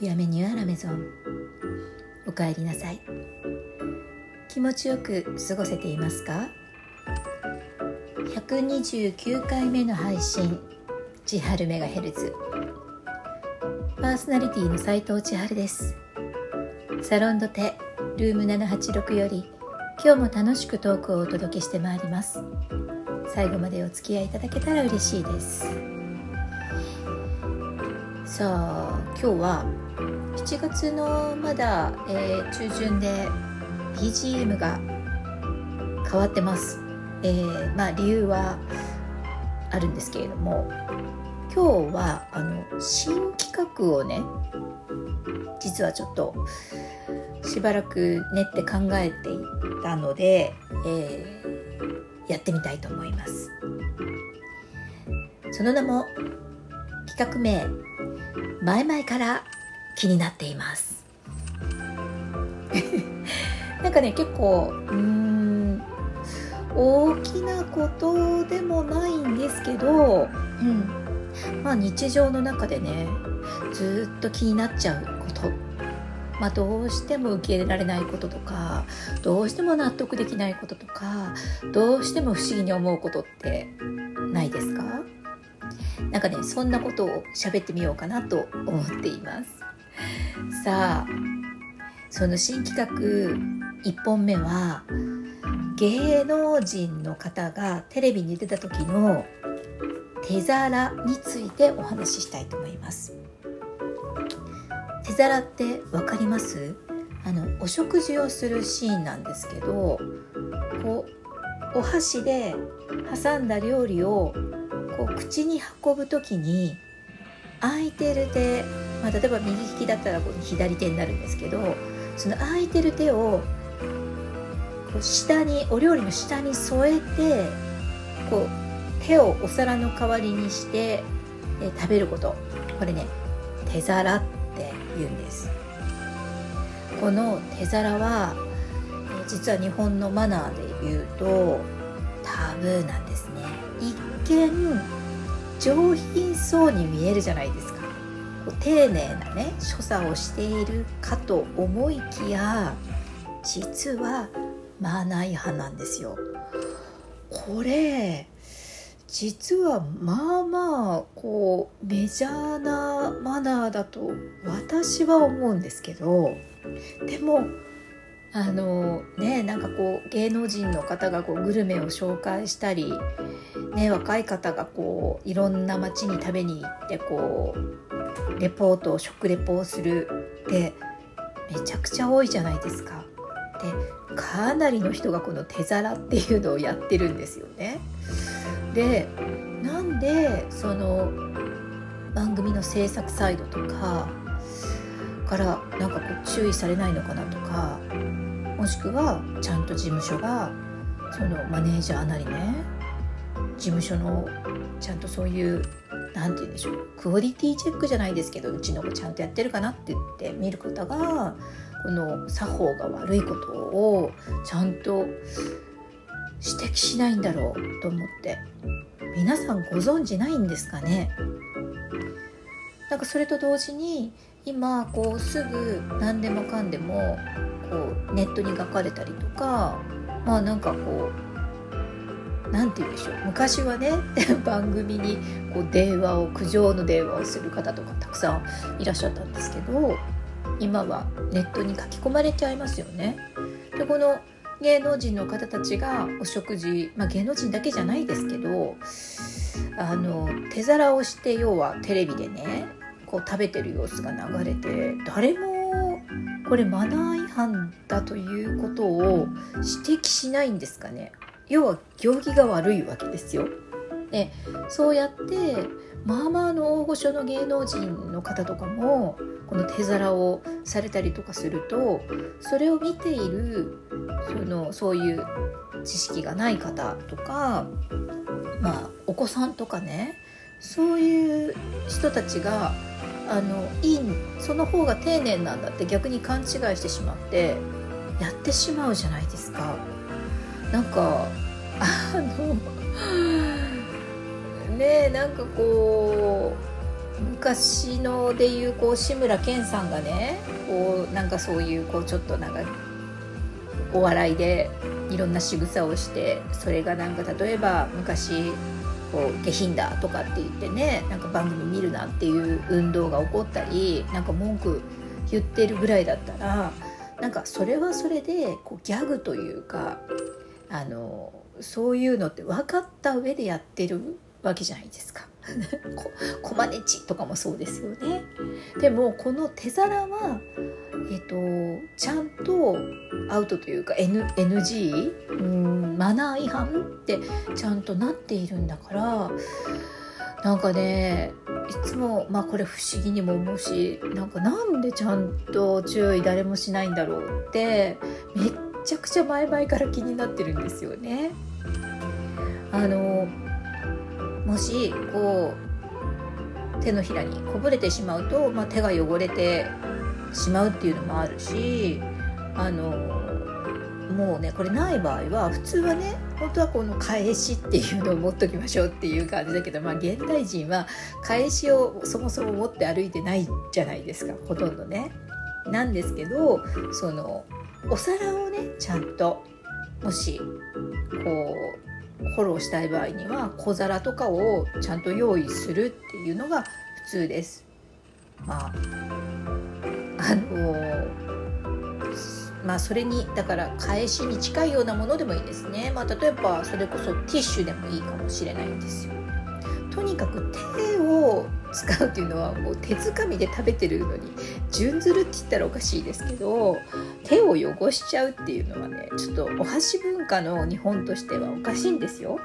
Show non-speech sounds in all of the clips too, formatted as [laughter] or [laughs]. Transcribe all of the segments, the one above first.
ビアメニューアラメゾン。おかえりなさい。気持ちよく過ごせていますか？129回目の配信千春メガヘルツ。パーソナリティの斉藤千春です。サロンドテルーム786より今日も楽しくトークをお届けしてまいります。最後までお付き合いいただけたら嬉しいです。さあ今日は7月のまだ、えー、中旬で BGM が変わってます、えー、まあ理由はあるんですけれども今日はあの新企画をね実はちょっとしばらく練って考えていたので、えー、やってみたいと思います。その名も企画名前々から気になっています。[laughs] なんかね結構うん大きなことでもないんですけど、うん、まあ日常の中でねずっと気になっちゃうこと。まあ、どうしても受け入れられないこととかどうしても納得できないこととかどうしても不思議に思うことってないですか？なんかねそんなことを喋ってみようかなと思っていますさあその新企画1本目は芸能人の方がテレビに出た時の手皿についてお話ししたいと思います。手皿って分かります？あのお食事をするシーンなんですけどこうお箸で挟んだ料理をこう口に運ぶ時に空いてる手、まあ、例えば右利きだったらこの左手になるんですけどその空いてる手をこう下にお料理の下に添えてこう手をお皿の代わりにしてえ食べること。これね手皿って言うんです。この手皿は実は日本のマナーで言うとタブーなんですね。一見上品そうに見えるじゃないですか。丁寧なね所作をしているかと思いきや実はマナー違反なんですよ。これ実はまあまあこうメジャーなマナーだと私は思うんですけどでもあのねなんかこう芸能人の方がこうグルメを紹介したり、ね、若い方がこういろんな街に食べに行ってこうレポートを食レポをするってめちゃくちゃ多いじゃないですか。でかなりの人がこの手皿っていうのをやってるんですよね。でなんでその番組の制作サイドとかからなんかこう注意されないのかなとかもしくはちゃんと事務所がそのマネージャーなりね事務所のちゃんとそういう何て言うんでしょうクオリティチェックじゃないですけどうちの子ちゃんとやってるかなって言って見る方がこの作法が悪いことをちゃんと指摘しないんだろうと思って。皆さんご存知ないんですかね？なんかそれと同時に今こうすぐ何でもかんでもこうネットに書かれたりとかまあなんかこう何て言うでしょう昔はね [laughs] 番組にこう電話を苦情の電話をする方とかたくさんいらっしゃったんですけど今はネットに書き込まれちゃいますよね。でこの芸能人の方たちがお食事、まあ、芸能人だけじゃないですけどあの手皿をして要はテレビでねこう食べてる様子が流れて誰もこれマナー違反だということを指摘しないんですかね要は行儀が悪いわけですよ。でそうやってまあまあの大御所の芸能人の方とかもこの手皿をされたりとかするとそれを見ているそのそういう知識がない方とかまあお子さんとかねそういう人たちがあのいいその方が丁寧なんだって逆に勘違いしてしまってやってしまうじゃないですか。なんかあのねえなんかこう昔のでいうこう志村けんさんがねこうなんかそういうこうちょっとなんかお笑いでいろんな仕草をしてそれがなんか例えば昔こう下品だとかって言ってねなんか番組見るなっていう運動が起こったりなんか文句言ってるぐらいだったらなんかそれはそれでこうギャグというかあのそういうのって分かった上でやってるわけじゃないですか。[laughs] こコマネチとかもそうですよね。でもこの手皿は、えっと、ちゃんとアウトというか、N、NG うんマナー違反ってちゃんとなっているんだからなんかねいつもまあこれ不思議にも思うしなんかなんでちゃんと注意誰もしないんだろうってめっちゃくちゃ前々から気になってるんですよね。あのもしこう手のひらにこぼれてしまうと、まあ、手が汚れてしまうっていうのもあるしあのもうねこれない場合は普通はね本当はこの返しっていうのを持っときましょうっていう感じだけど、まあ、現代人は返しをそもそも持って歩いてないじゃないですかほとんどね。なんですけどそのお皿をねちゃんともしこうフォローしたい場合には小皿とかをちゃんと用意するっていうのが普通です。まああのまあそれにだから返しに近いようなものでもいいですね。まあ例えばそれこそティッシュでもいいかもしれないんですよ。とにかく手を使うっていうのはもう手づかみで食べてるのに順ずるって言ったらおかしいですけど手を汚しちゃうっていうのはねちょっとお箸文化の日本としてはおかしいんですよ。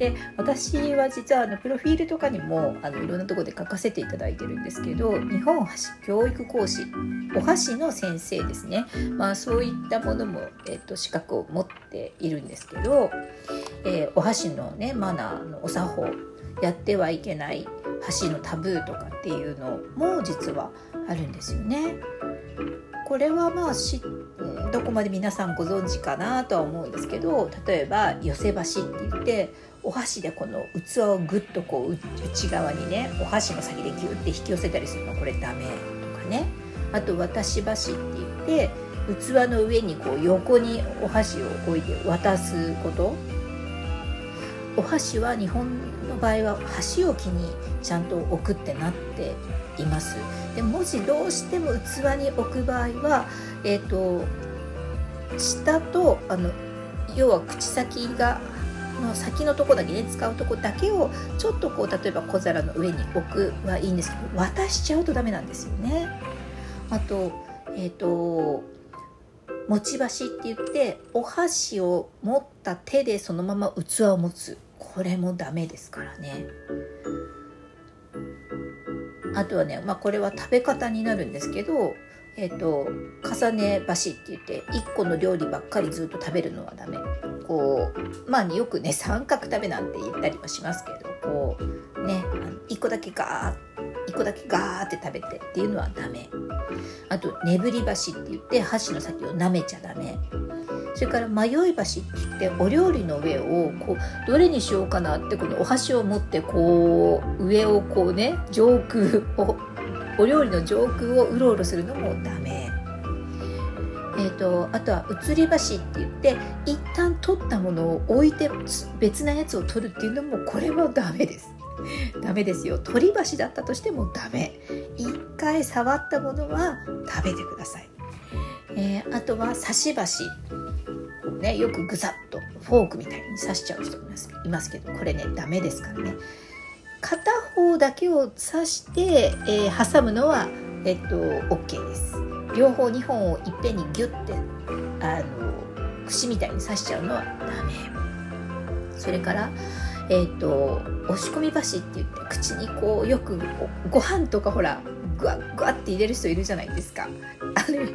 で私は実はあのプロフィールとかにもあのいろんなとこで書かせていただいてるんですけど日本箸教育講師お箸の先生ですね、まあ、そういったものも、えっと、資格を持っているんですけど、えー、お箸のねマナーのお作法やってはいけない箸のタブーとかっていうのも実はあるんですよね。これはまあしどこまで皆さんご存知かなとは思うんですけど例えば寄せ箸って言ってお箸でこの器をグッとこう内側にねお箸の先でギュッて引き寄せたりするのこれダメとかねあと渡し箸って言って器の上にこう横にお箸を置いて渡すことお箸は日本の場合は箸置きにちゃんと置くってなっていますでもしどうしても器に置く場合はえっ、ー、と下とあの要は口先がの先のとこだけね使うとこだけをちょっとこう例えば小皿の上に置くはいいんですけど渡しちゃうとダメなんですよね。あとえっ、ー、と持ち箸って言ってお箸を持った手でそのまま器を持つこれもダメですからね。あとはね、まあ、これは食べ方になるんですけど、え、ー、と重ね箸って言って1個の料理ばっかりずっと食べるのはダメ。こうまあよくね三角食べなんて言ったりもしますけどこうね1個だけガー1個だけガーって食べてっていうのはダメ。あと眠り箸って言って箸の先を舐めちゃダメ。それから迷い箸って言ってお料理の上をこうどれにしようかなってこのお箸を持ってこう上をこうね上空をお料理の上空をうろうろするのもダメ。えーと、あとは移り箸って言って一旦取ったものを置いて別なやつを取るっていうのもこれもダメです。[laughs] ダメですよ取り箸だったとしてもダメ一回触ったものは食べてください、えー、あとは刺し箸ね、よくぐさっとフォークみたいに刺しちゃう人いますいますけどこれねダメですからね。片方だけを刺して、えー、挟むのは、えっと、OK です。両方2本をいっぺんにギュッてあの串みたいに刺しちゃうのはダメ。それからえっ、ー、と押し込み箸って言って口にこうよくご飯とかほらグワッグワって入れる人いるじゃないですか。あれダ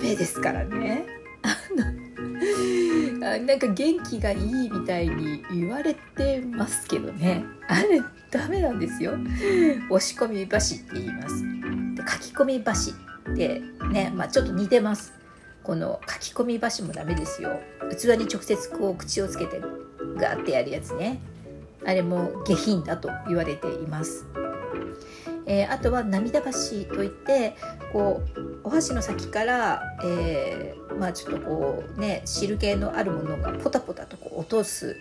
メですからね。[laughs] あなんか元気がいいみたいに言われてますけどね。あれダメなんですよ。押し込み箸って言います。で書き込み箸ってね、まあ、ちょっと似てます。この書き込み箸もダメですよ。器に直接こう口をつけてガーってやるやつね。あれも下品だと言われています。えー、あとは涙橋といってこうお箸の先から、えー、まあ、ちょっとこうね汁気のあるものがポタポタとこう落とす。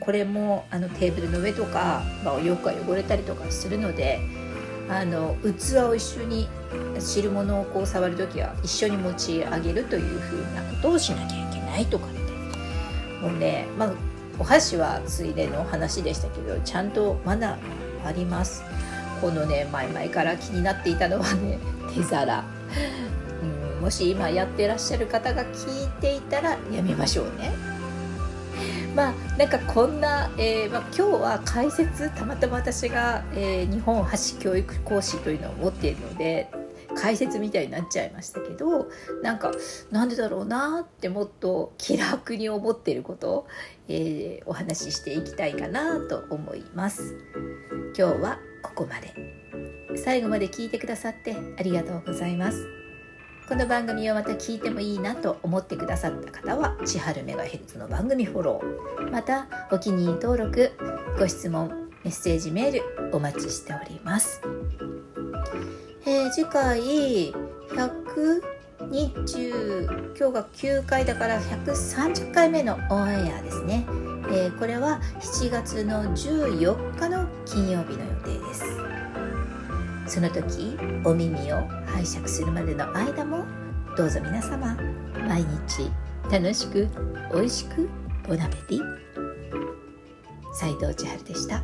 これもあのテーブルの上とか、まあ、お洋服が汚れたりとかするのであの器を一緒に汁物をこう触る時は一緒に持ち上げるというふうなことをしなきゃいけないとかってもうね、まあ、お箸はついでの話でしたけどちゃんとマナーがあります。このね前々から気になっていたのはね手皿。もし今やってらっしゃる方が聞いていたらやめましょうね。まあなんかこんな、えーまあ、今日は解説たまたま私が、えー、日本箸教育講師というのを持っているので解説みたいになっちゃいましたけどなんかなんでだろうなってもっと気楽に思っていることを、えー、お話ししていきたいかなと思います。今日はここまで。最後まで聞いてくださってありがとうございます。この番組をまた聞いてもいいなと思ってくださった方は千春メガヘルツの番組フォロー。またお気に入り登録ご質問メッセージメールお待ちしております。えー、次回120今日が9回だから130回目のオンエアですね、えー、これは7月の14日の金曜日の予定です。その時お耳を拝借するまでの間もどうぞ皆様毎日楽しく美味しくボナペティ斉藤千春でした。